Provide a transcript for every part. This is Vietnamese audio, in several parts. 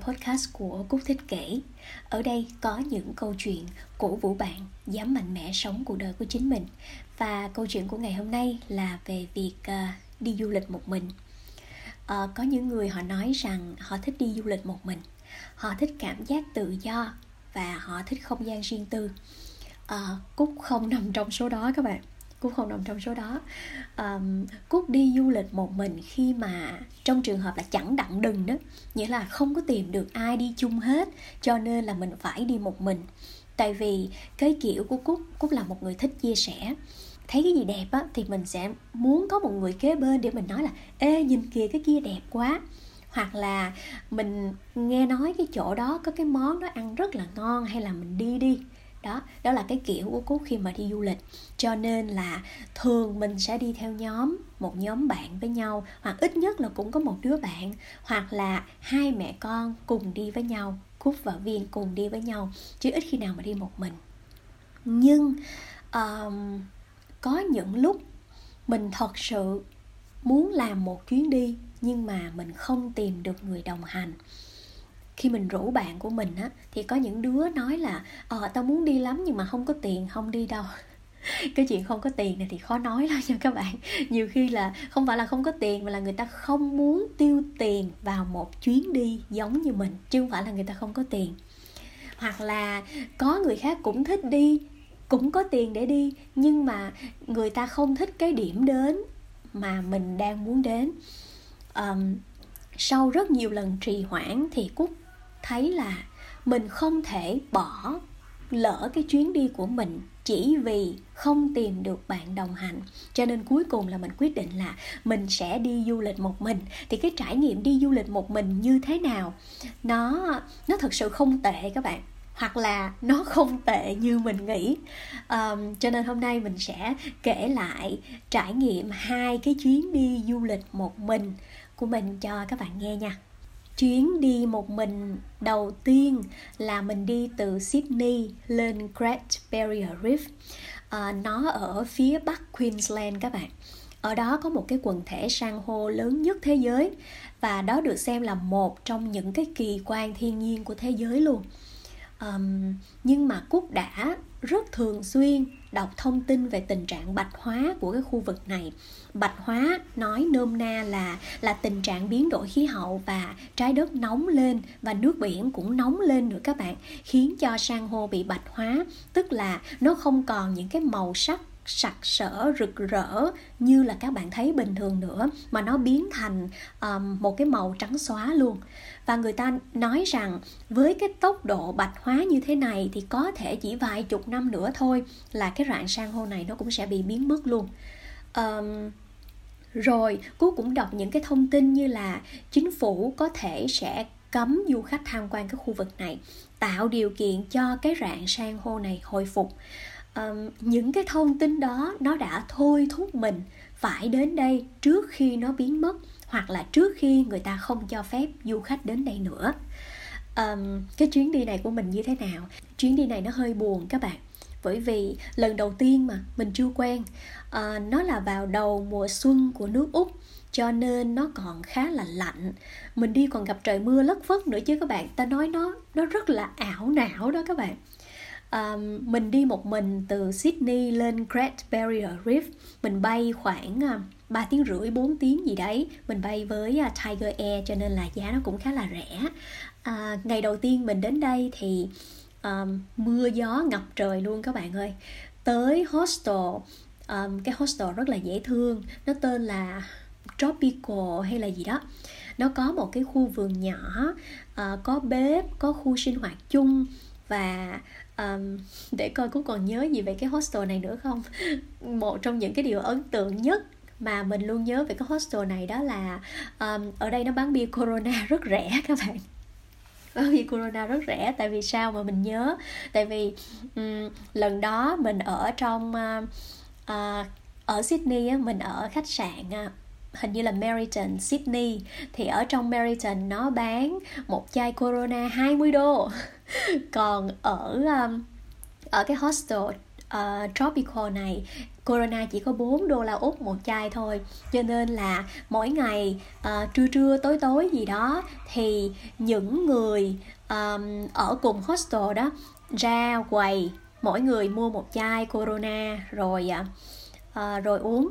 podcast của Cúc Thích Kể. Ở đây có những câu chuyện cổ vũ bạn dám mạnh mẽ sống cuộc đời của chính mình. Và câu chuyện của ngày hôm nay là về việc uh, đi du lịch một mình. Uh, có những người họ nói rằng họ thích đi du lịch một mình. Họ thích cảm giác tự do và họ thích không gian riêng tư. Uh, Cúc không nằm trong số đó các bạn cũng không nằm trong số đó. Um, Cúc đi du lịch một mình khi mà trong trường hợp là chẳng đặng đừng đó Nghĩa là không có tìm được ai đi chung hết Cho nên là mình phải đi một mình. Tại vì cái kiểu của Cúc Cúc là một người thích chia sẻ. Thấy cái gì đẹp á thì mình sẽ muốn có một người kế bên để mình nói là ê nhìn kìa cái kia đẹp quá. Hoặc là mình nghe nói cái chỗ đó có cái món đó ăn rất là ngon hay là mình đi đi đó đó là cái kiểu của cúc khi mà đi du lịch. Cho nên là thường mình sẽ đi theo nhóm một nhóm bạn với nhau hoặc ít nhất là cũng có một đứa bạn hoặc là hai mẹ con cùng đi với nhau cúc và viên cùng đi với nhau chứ ít khi nào mà đi một mình. Nhưng um, có những lúc mình thật sự muốn làm một chuyến đi nhưng mà mình không tìm được người đồng hành khi mình rủ bạn của mình á thì có những đứa nói là ờ tao muốn đi lắm nhưng mà không có tiền không đi đâu. Cái chuyện không có tiền này thì khó nói lắm nha các bạn. Nhiều khi là không phải là không có tiền mà là người ta không muốn tiêu tiền vào một chuyến đi giống như mình chứ không phải là người ta không có tiền. Hoặc là có người khác cũng thích đi cũng có tiền để đi nhưng mà người ta không thích cái điểm đến mà mình đang muốn đến. Um, sau rất nhiều lần trì hoãn thì cúc thấy là mình không thể bỏ lỡ cái chuyến đi của mình chỉ vì không tìm được bạn đồng hành. Cho nên cuối cùng là mình quyết định là mình sẽ đi du lịch một mình. Thì cái trải nghiệm đi du lịch một mình như thế nào nó nó thực sự không tệ các bạn. Hoặc là nó không tệ như mình nghĩ. Um, cho nên hôm nay mình sẽ kể lại trải nghiệm hai cái chuyến đi du lịch một mình của mình cho các bạn nghe nha chuyến đi một mình đầu tiên là mình đi từ Sydney lên Great Barrier Reef. À, nó ở phía bắc Queensland các bạn. Ở đó có một cái quần thể san hô lớn nhất thế giới và đó được xem là một trong những cái kỳ quan thiên nhiên của thế giới luôn. Um, nhưng mà cúc đã rất thường xuyên đọc thông tin về tình trạng bạch hóa của cái khu vực này. Bạch hóa nói nôm na là là tình trạng biến đổi khí hậu và trái đất nóng lên và nước biển cũng nóng lên nữa các bạn, khiến cho san hô bị bạch hóa. Tức là nó không còn những cái màu sắc sặc sỡ rực rỡ như là các bạn thấy bình thường nữa mà nó biến thành um, một cái màu trắng xóa luôn. Và người ta nói rằng với cái tốc độ bạch hóa như thế này thì có thể chỉ vài chục năm nữa thôi là cái rạn san hô này nó cũng sẽ bị biến mất luôn. Um, rồi cú cũng đọc những cái thông tin như là chính phủ có thể sẽ cấm du khách tham quan cái khu vực này tạo điều kiện cho cái rạn san hô này hồi phục um, những cái thông tin đó nó đã thôi thúc mình phải đến đây trước khi nó biến mất hoặc là trước khi người ta không cho phép du khách đến đây nữa. Um, cái chuyến đi này của mình như thế nào? Chuyến đi này nó hơi buồn các bạn bởi vì lần đầu tiên mà mình chưa quen uh, nó là vào đầu mùa xuân của nước úc cho nên nó còn khá là lạnh. Mình đi còn gặp trời mưa lất phất nữa chứ các bạn ta nói nó nó rất là ảo não đó các bạn um, mình đi một mình từ Sydney lên Great Barrier Reef. Mình bay khoảng à, uh, 3 tiếng rưỡi 4 tiếng gì đấy. Mình bay với uh, Tiger Air cho nên là giá nó cũng khá là rẻ. Uh, ngày đầu tiên mình đến đây thì um, mưa gió ngập trời luôn các bạn ơi. Tới hostel um, cái hostel rất là dễ thương. Nó tên là tropical hay là gì đó. Nó có một cái khu vườn nhỏ uh, có bếp có khu sinh hoạt chung và um, để coi cũng còn nhớ gì về cái hostel này nữa không? Một trong những cái điều ấn tượng nhất mà mình luôn nhớ về cái hostel này đó là um, ở đây nó bán bia corona rất rẻ các bạn. Bán bia corona rất rẻ tại vì sao mà mình nhớ? Tại vì um, lần đó mình ở trong uh, uh, ở Sydney á, mình ở khách sạn uh, hình như là Meriton Sydney. Thì ở trong Meriton nó bán một chai Corona 20 đô. Còn ở um, ở cái hostel uh, tropical này Corona chỉ có 4 đô la Úc một chai thôi. Cho nên là mỗi ngày uh, trưa trưa tối tối gì đó thì những người um, ở cùng hostel đó ra quầy mỗi người mua một chai Corona rồi uh, rồi uống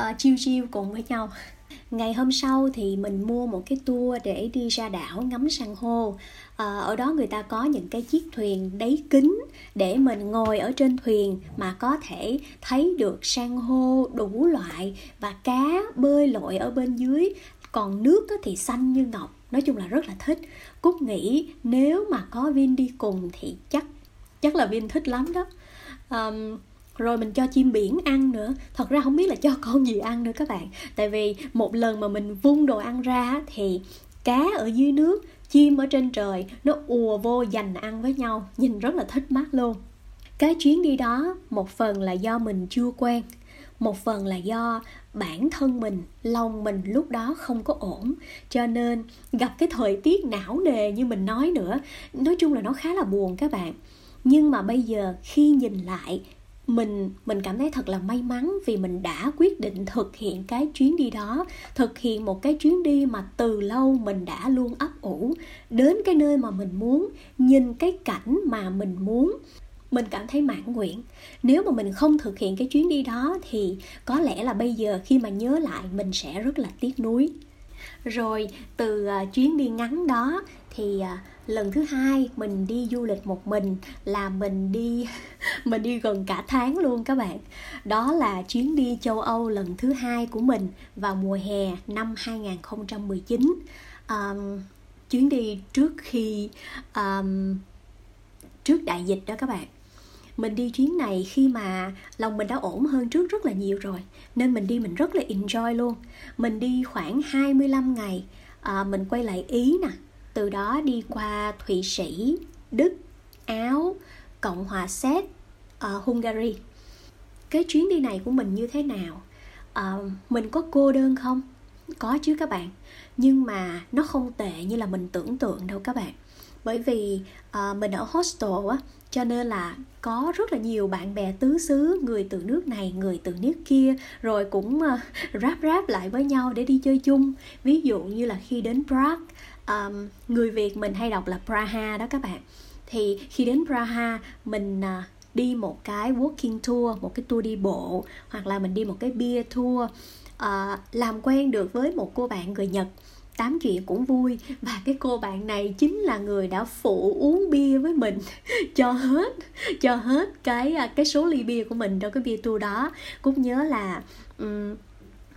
uh, chiêu chiêu cùng với nhau. Ngày hôm sau thì mình mua một cái tour để đi ra đảo ngắm san hô. À, ở đó người ta có những cái chiếc thuyền đáy kính để mình ngồi ở trên thuyền mà có thể thấy được san hô đủ loại và cá bơi lội ở bên dưới. Còn nước thì xanh như ngọc nói chung là rất là thích. Cúc nghĩ nếu mà có vin đi cùng thì chắc chắc là vin thích lắm đó. Um, rồi mình cho chim biển ăn nữa. Thật ra không biết là cho con gì ăn nữa các bạn. Tại vì một lần mà mình vung đồ ăn ra thì cá ở dưới nước, chim ở trên trời, nó ùa vô dành ăn với nhau. Nhìn rất là thích mắt luôn. Cái chuyến đi đó, một phần là do mình chưa quen. Một phần là do bản thân mình, lòng mình lúc đó không có ổn. Cho nên gặp cái thời tiết não nề như mình nói nữa, nói chung là nó khá là buồn các bạn. Nhưng mà bây giờ khi nhìn lại mình mình cảm thấy thật là may mắn vì mình đã quyết định thực hiện cái chuyến đi đó, thực hiện một cái chuyến đi mà từ lâu mình đã luôn ấp ủ đến cái nơi mà mình muốn, nhìn cái cảnh mà mình muốn. Mình cảm thấy mãn nguyện. Nếu mà mình không thực hiện cái chuyến đi đó thì có lẽ là bây giờ khi mà nhớ lại mình sẽ rất là tiếc nuối. Rồi, từ à, chuyến đi ngắn đó thì à, lần thứ hai mình đi du lịch một mình là mình đi mình đi gần cả tháng luôn các bạn. Đó là chuyến đi châu Âu lần thứ hai của mình vào mùa hè năm 2019 um, chuyến đi trước khi um, trước đại dịch đó các bạn. Mình đi chuyến này khi mà lòng mình đã ổn hơn trước rất là nhiều rồi nên mình đi mình rất là enjoy luôn. Mình đi khoảng 25 ngày. À, mình quay lại ý nè từ đó đi qua thụy sĩ đức áo cộng hòa séc uh, hungary. Cái chuyến đi này của mình như thế nào? Uh, mình có cô đơn không? Có chứ các bạn. Nhưng mà nó không tệ như là mình tưởng tượng đâu các bạn. Bởi vì uh, mình ở hostel á cho nên là có rất là nhiều bạn bè tứ xứ người từ nước này người từ nước kia rồi cũng uh, ráp ráp lại với nhau để đi chơi chung. Ví dụ như là khi đến Prague um, người việt mình hay đọc là praha đó các bạn. Thì khi đến praha mình uh, đi một cái walking tour một cái tour đi bộ hoặc là mình đi một cái beer tour uh, làm quen được với một cô bạn người nhật. Tám chuyện cũng vui. Và cái cô bạn này chính là người đã phụ uống bia với mình cho hết cho hết cái à, cái số ly bia của mình trong cái bia tour đó. Cũng nhớ là um,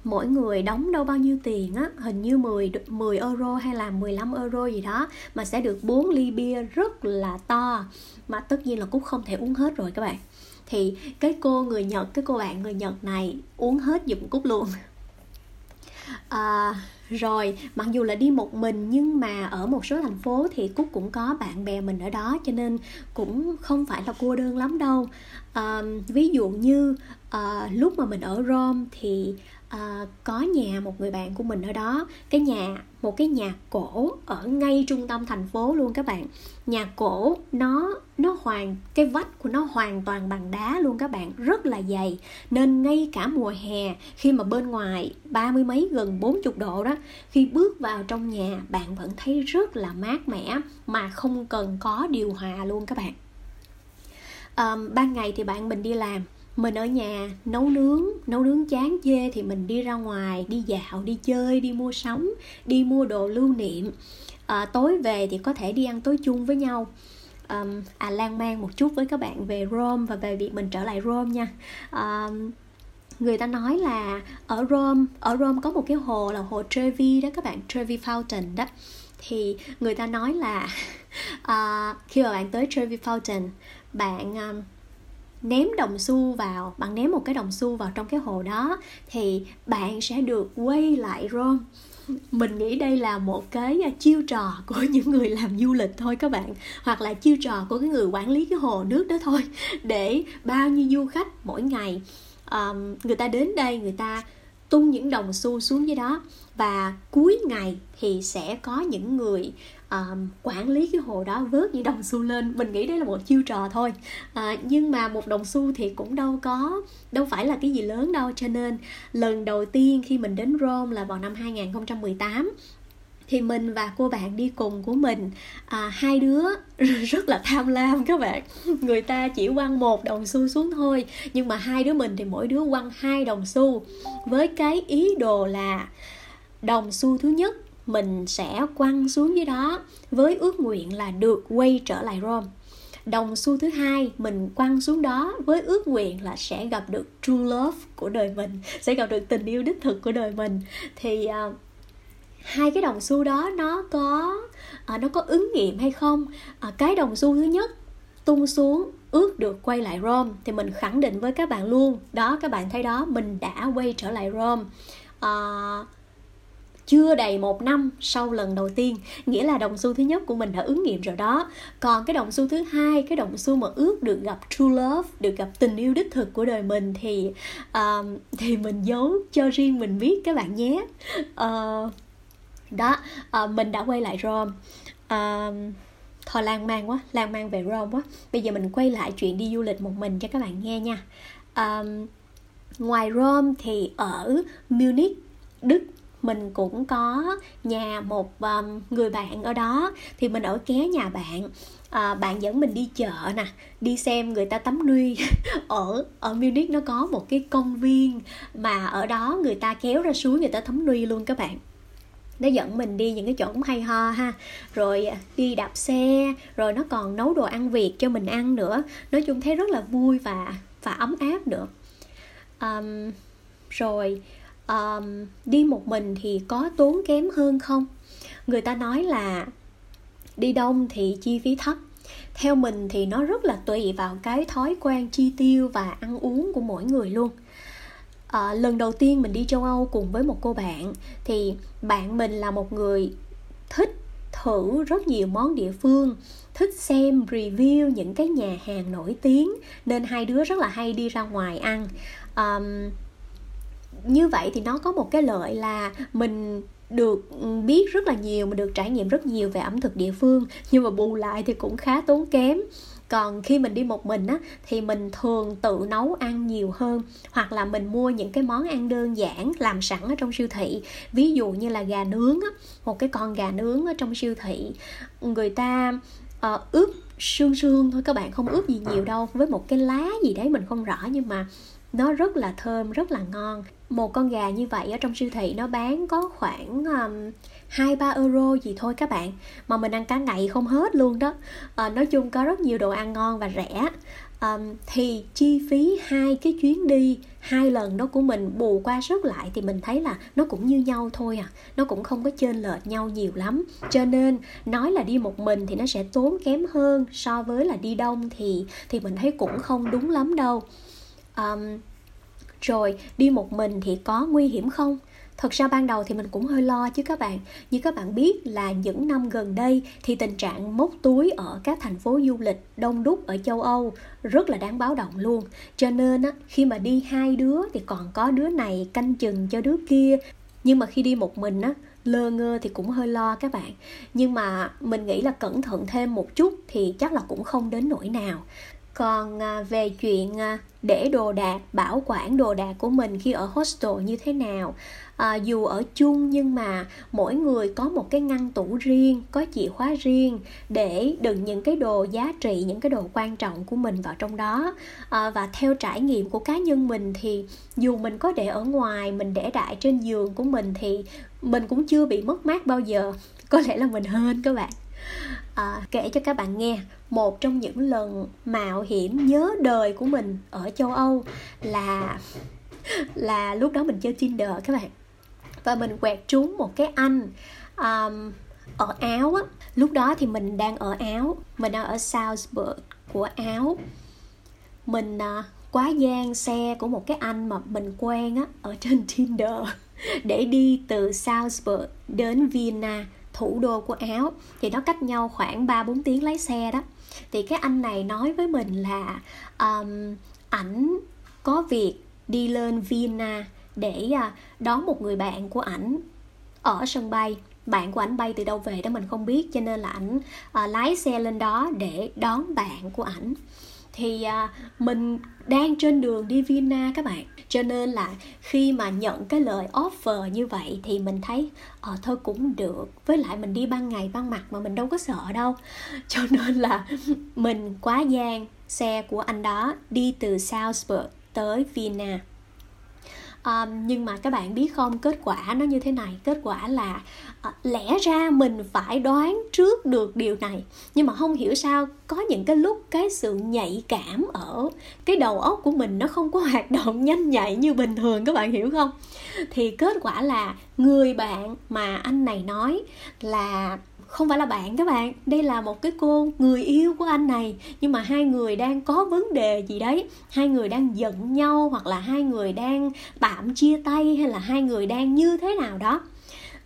mỗi người đóng đâu bao nhiêu tiền á hình như 10 10 euro hay là 15 euro gì đó mà sẽ được 4 ly bia rất là to mà tất nhiên là cũng không thể uống hết rồi các bạn. Thì cái cô người Nhật cái cô bạn người Nhật này uống hết giùm cúc luôn. À, rồi mặc dù là đi một mình nhưng mà ở một số thành phố thì cúc cũng có bạn bè mình ở đó cho nên cũng không phải là cô đơn lắm đâu. À, ví dụ như à, lúc mà mình ở rome thì à, có nhà một người bạn của mình ở đó. Cái nhà một cái nhà cổ ở ngay trung tâm thành phố luôn các bạn. Nhà cổ nó nó hoàn cái vách của nó hoàn toàn bằng đá luôn các bạn rất là dày. Nên ngay cả mùa hè khi mà bên ngoài ba mươi mấy gần bốn chục độ đó khi bước vào trong nhà bạn vẫn thấy rất là mát mẻ mà không cần có điều hòa luôn các bạn. À, ban ngày thì bạn mình đi làm mình ở nhà nấu nướng nấu nướng chán chê thì mình đi ra ngoài đi dạo đi chơi đi mua sắm đi mua đồ lưu niệm. À, tối về thì có thể đi ăn tối chung với nhau. Um, à lan man một chút với các bạn về Rome và về việc mình trở lại Rome nha. Um, người ta nói là ở Rome ở Rome có một cái hồ là hồ Trevi đó các bạn Trevi Fountain đó. Thì người ta nói là uh, khi mà bạn tới Trevi Fountain bạn um, ném đồng xu vào bạn ném một cái đồng xu vào trong cái hồ đó thì bạn sẽ được quay lại Rome mình nghĩ đây là một cái à, chiêu trò của những người làm du lịch thôi các bạn hoặc là chiêu trò của cái người quản lý cái hồ nước đó thôi để bao nhiêu du khách mỗi ngày um, người ta đến đây người ta tung những đồng xu xuống dưới đó. Và cuối ngày thì sẽ có những người um, quản lý cái hồ đó vớt những đồng xu lên. Mình nghĩ đây là một chiêu trò thôi. À, nhưng mà một đồng xu thì cũng đâu có đâu phải là cái gì lớn đâu. Cho nên lần đầu tiên khi mình đến Rome là vào năm 2018 thì mình và cô bạn đi cùng của mình à, hai đứa rất là tham lam các bạn. Người ta chỉ quăng một đồng xu xuống thôi nhưng mà hai đứa mình thì mỗi đứa quăng hai đồng xu. Với cái ý đồ là đồng xu thứ nhất mình sẽ quăng xuống dưới đó với ước nguyện là được quay trở lại Rome. Đồng xu thứ hai mình quăng xuống đó với ước nguyện là sẽ gặp được true love của đời mình sẽ gặp được tình yêu đích thực của đời mình. Thì uh, hai cái đồng xu đó nó có à, nó có ứng nghiệm hay không? À, cái đồng xu thứ nhất tung xuống ước được quay lại Rome thì mình khẳng định với các bạn luôn. Đó các bạn thấy đó mình đã quay trở lại Rome à, chưa đầy một năm sau lần đầu tiên. Nghĩa là đồng xu thứ nhất của mình đã ứng nghiệm rồi đó. Còn cái đồng xu thứ hai cái đồng xu mà ước được gặp true love được gặp tình yêu đích thực của đời mình thì uh, thì mình giấu cho riêng mình biết các bạn nhé. Uh, đó à, mình đã quay lại Rome. À, thôi lan man quá lan man về Rome quá. Bây giờ mình quay lại chuyện đi du lịch một mình cho các bạn nghe nha. À, ngoài Rome thì ở Munich Đức mình cũng có nhà một um, người bạn ở đó. Thì mình ở ké nhà bạn. À, bạn dẫn mình đi chợ nè đi xem người ta tắm nuôi. Ở ở Munich nó có một cái công viên mà ở đó người ta kéo ra suối người ta tắm nuôi luôn các bạn nó dẫn mình đi những cái chỗ cũng hay ho ha. Rồi à, đi đạp xe rồi nó còn nấu đồ ăn việt cho mình ăn nữa. Nói chung thấy rất là vui và và ấm áp nữa. Um, rồi um, đi một mình thì có tốn kém hơn không? Người ta nói là đi đông thì chi phí thấp. Theo mình thì nó rất là tùy vào cái thói quen chi tiêu và ăn uống của mỗi người luôn à, lần đầu tiên mình đi châu âu cùng với một cô bạn thì bạn mình là một người thích thử rất nhiều món địa phương thích xem review những cái nhà hàng nổi tiếng nên hai đứa rất là hay đi ra ngoài ăn. Um, như vậy thì nó có một cái lợi là mình được biết rất là nhiều mình được trải nghiệm rất nhiều về ẩm thực địa phương nhưng mà bù lại thì cũng khá tốn kém còn khi mình đi một mình á thì mình thường tự nấu ăn nhiều hơn hoặc là mình mua những cái món ăn đơn giản làm sẵn ở trong siêu thị. Ví dụ như là gà nướng á một cái con gà nướng ở trong siêu thị người ta uh, ướp sương sương thôi các bạn không ướp gì nhiều đâu với một cái lá gì đấy mình không rõ nhưng mà nó rất là thơm rất là ngon. Một con gà như vậy ở trong siêu thị nó bán có khoảng um, hai ba euro gì thôi các bạn. Mà mình ăn cả ngày không hết luôn đó. À, nói chung có rất nhiều đồ ăn ngon và rẻ. Um, thì chi phí hai cái chuyến đi hai lần đó của mình bù qua rớt lại thì mình thấy là nó cũng như nhau thôi à. Nó cũng không có chênh lệch nhau nhiều lắm. Cho nên nói là đi một mình thì nó sẽ tốn kém hơn so với là đi đông thì thì mình thấy cũng không đúng lắm đâu. Um, rồi đi một mình thì có nguy hiểm không? Thật ra ban đầu thì mình cũng hơi lo chứ các bạn. Như các bạn biết là những năm gần đây thì tình trạng móc túi ở các thành phố du lịch đông đúc ở châu âu rất là đáng báo động luôn. Cho nên á, khi mà đi hai đứa thì còn có đứa này canh chừng cho đứa kia. Nhưng mà khi đi một mình á lơ ngơ thì cũng hơi lo các bạn. Nhưng mà mình nghĩ là cẩn thận thêm một chút thì chắc là cũng không đến nỗi nào. Còn à, về chuyện à, để đồ đạc bảo quản đồ đạc của mình khi ở hostel như thế nào? À, dù ở chung nhưng mà mỗi người có một cái ngăn tủ riêng có chìa khóa riêng để đựng những cái đồ giá trị những cái đồ quan trọng của mình vào trong đó. À, và theo trải nghiệm của cá nhân mình thì dù mình có để ở ngoài mình để đại trên giường của mình thì mình cũng chưa bị mất mát bao giờ. Có lẽ là mình hơn các bạn. À, kể cho các bạn nghe một trong những lần mạo hiểm nhớ đời của mình ở châu âu là là lúc đó mình chơi tinder các bạn và mình quẹt trúng một cái anh um, ở áo á. Lúc đó thì mình đang ở áo mình đang ở Salzburg của áo. Mình uh, quá gian xe của một cái anh mà mình quen á ở trên Tinder để đi từ Salzburg đến Vienna thủ đô của Áo. Thì nó cách nhau khoảng 3 4 tiếng lái xe đó. Thì cái anh này nói với mình là um, ảnh có việc đi lên Vienna để à, đón một người bạn của ảnh ở sân bay. Bạn của ảnh bay từ đâu về đó mình không biết cho nên là ảnh à, lái xe lên đó để đón bạn của ảnh. Thì à, mình đang trên đường đi Vienna các bạn. Cho nên là khi mà nhận cái lời offer như vậy thì mình thấy ờ thôi cũng được. Với lại mình đi ban ngày ban mặt mà mình đâu có sợ đâu. Cho nên là mình quá gian xe của anh đó đi từ Salzburg tới Vienna um, nhưng mà các bạn biết không kết quả nó như thế này. Kết quả là uh, lẽ ra mình phải đoán trước được điều này. Nhưng mà không hiểu sao có những cái lúc cái sự nhạy cảm ở cái đầu óc của mình nó không có hoạt động nhanh nhạy như bình thường các bạn hiểu không? Thì kết quả là người bạn mà anh này nói là không phải là bạn các bạn đây là một cái cô người yêu của anh này. Nhưng mà hai người đang có vấn đề gì đấy? Hai người đang giận nhau hoặc là hai người đang tạm chia tay hay là hai người đang như thế nào đó?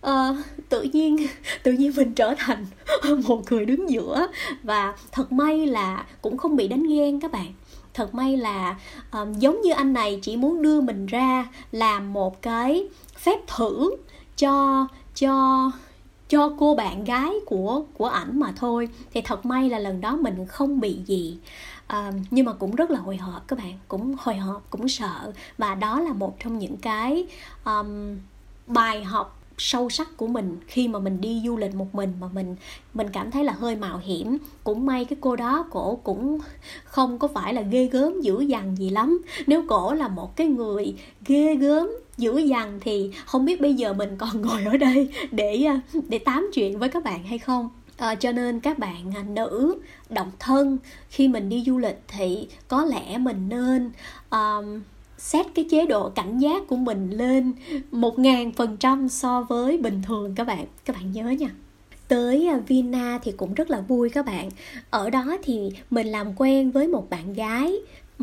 Uh, tự nhiên tự nhiên mình trở thành một người đứng giữa. Và thật may là cũng không bị đánh ghen các bạn. Thật may là um, giống như anh này chỉ muốn đưa mình ra làm một cái phép thử cho cho cho cô bạn gái của của ảnh mà thôi. Thì thật may là lần đó mình không bị gì. À, nhưng mà cũng rất là hồi hộp các bạn. Cũng hồi hộp cũng sợ. Và đó là một trong những cái um, bài học sâu sắc của mình khi mà mình đi du lịch một mình mà mình mình cảm thấy là hơi mạo hiểm. Cũng may cái cô đó cổ cũng không có phải là ghê gớm dữ dằn gì lắm. Nếu cổ là một cái người ghê gớm dữ dằn thì không biết bây giờ mình còn ngồi ở đây để à, để tám chuyện với các bạn hay không. À, cho nên các bạn à, nữ độc thân khi mình đi du lịch thì có lẽ mình nên um, xét cái chế độ cảnh giác của mình lên một ngàn phần trăm so với bình thường các bạn. Các bạn nhớ nha. Tới à, Vina thì cũng rất là vui các bạn. Ở đó thì mình làm quen với một bạn gái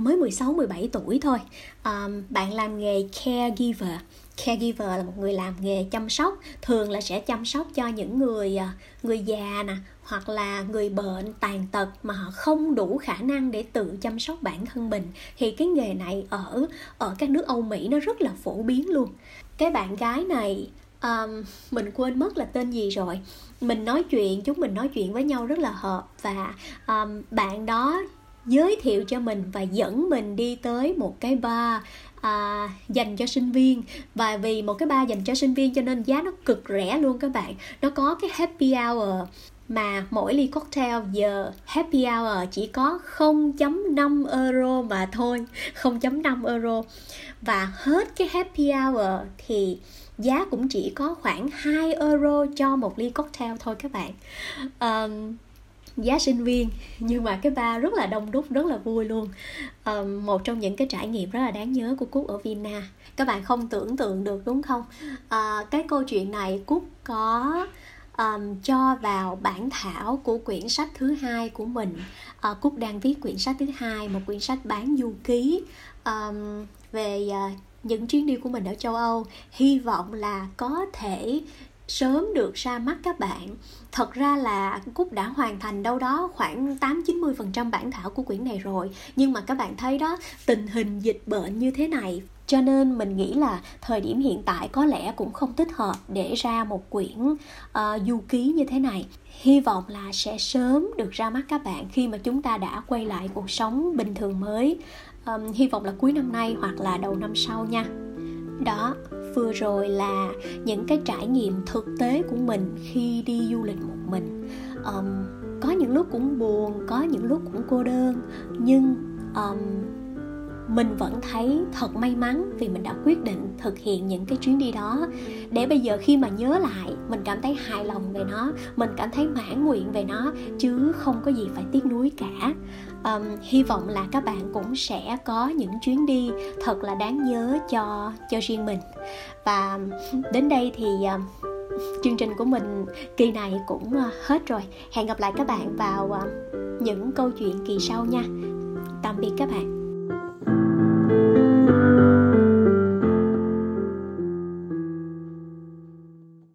mới 16 17 tuổi thôi. Um, bạn làm nghề caregiver. Caregiver là một người làm nghề chăm sóc, thường là sẽ chăm sóc cho những người ờ, người già nè hoặc là người bệnh tàn tật mà họ không đủ khả năng để tự chăm sóc bản thân mình thì cái nghề này ở ở các nước Âu Mỹ nó rất là phổ biến luôn. Cái bạn gái này um, mình quên mất là tên gì rồi mình nói chuyện chúng mình nói chuyện với nhau rất là hợp và um, bạn đó giới thiệu cho mình và dẫn mình đi tới một cái bar à, dành cho sinh viên. Và vì một cái bar dành cho sinh viên cho nên giá nó cực rẻ luôn các bạn. Nó có cái happy hour mà mỗi ly cocktail giờ happy hour chỉ có 0.5 euro mà thôi 0.5 euro. Và hết cái happy hour thì giá cũng chỉ có khoảng 2 euro cho một ly cocktail thôi các bạn. Um, giá sinh viên. Nhưng mà cái ba rất là đông đúc rất là vui luôn. À, một trong những cái trải nghiệm rất là đáng nhớ của cúc ở Vienna. Các bạn không tưởng tượng được đúng không? À, cái câu chuyện này cúc có um, cho vào bản thảo của quyển sách thứ hai của mình. Ờ, uh, cúc đang viết quyển sách thứ hai một quyển sách bán du ký um, về uh, những chuyến đi của mình ở châu Âu. Hy vọng là có thể sớm được ra mắt các bạn thật ra là cúc đã hoàn thành đâu đó khoảng 8 90 phần trăm bản thảo của quyển này rồi. Nhưng mà các bạn thấy đó tình hình dịch bệnh như thế này cho nên mình nghĩ là thời điểm hiện tại có lẽ cũng không thích hợp để ra một quyển uh, du ký như thế này. Hy vọng là sẽ sớm được ra mắt các bạn khi mà chúng ta đã quay lại cuộc sống bình thường mới. Um, hy vọng là cuối năm nay hoặc là đầu năm sau nha. Đó vừa rồi là những cái trải nghiệm thực tế của mình khi đi du lịch một mình. Um, có những lúc cũng buồn có những lúc cũng cô đơn nhưng um, mình vẫn thấy thật may mắn vì mình đã quyết định thực hiện những cái chuyến đi đó. Để bây giờ khi mà nhớ lại mình cảm thấy hài lòng về nó mình cảm thấy mãn nguyện về nó chứ không có gì phải tiếc nuối cả. Um, hy vọng là các bạn cũng sẽ có những chuyến đi thật là đáng nhớ cho cho riêng mình. Và đến đây thì um, chương trình của mình kỳ này cũng ờ, hết rồi. Hẹn gặp lại các bạn vào những câu chuyện kỳ sau nha. Tạm biệt các bạn.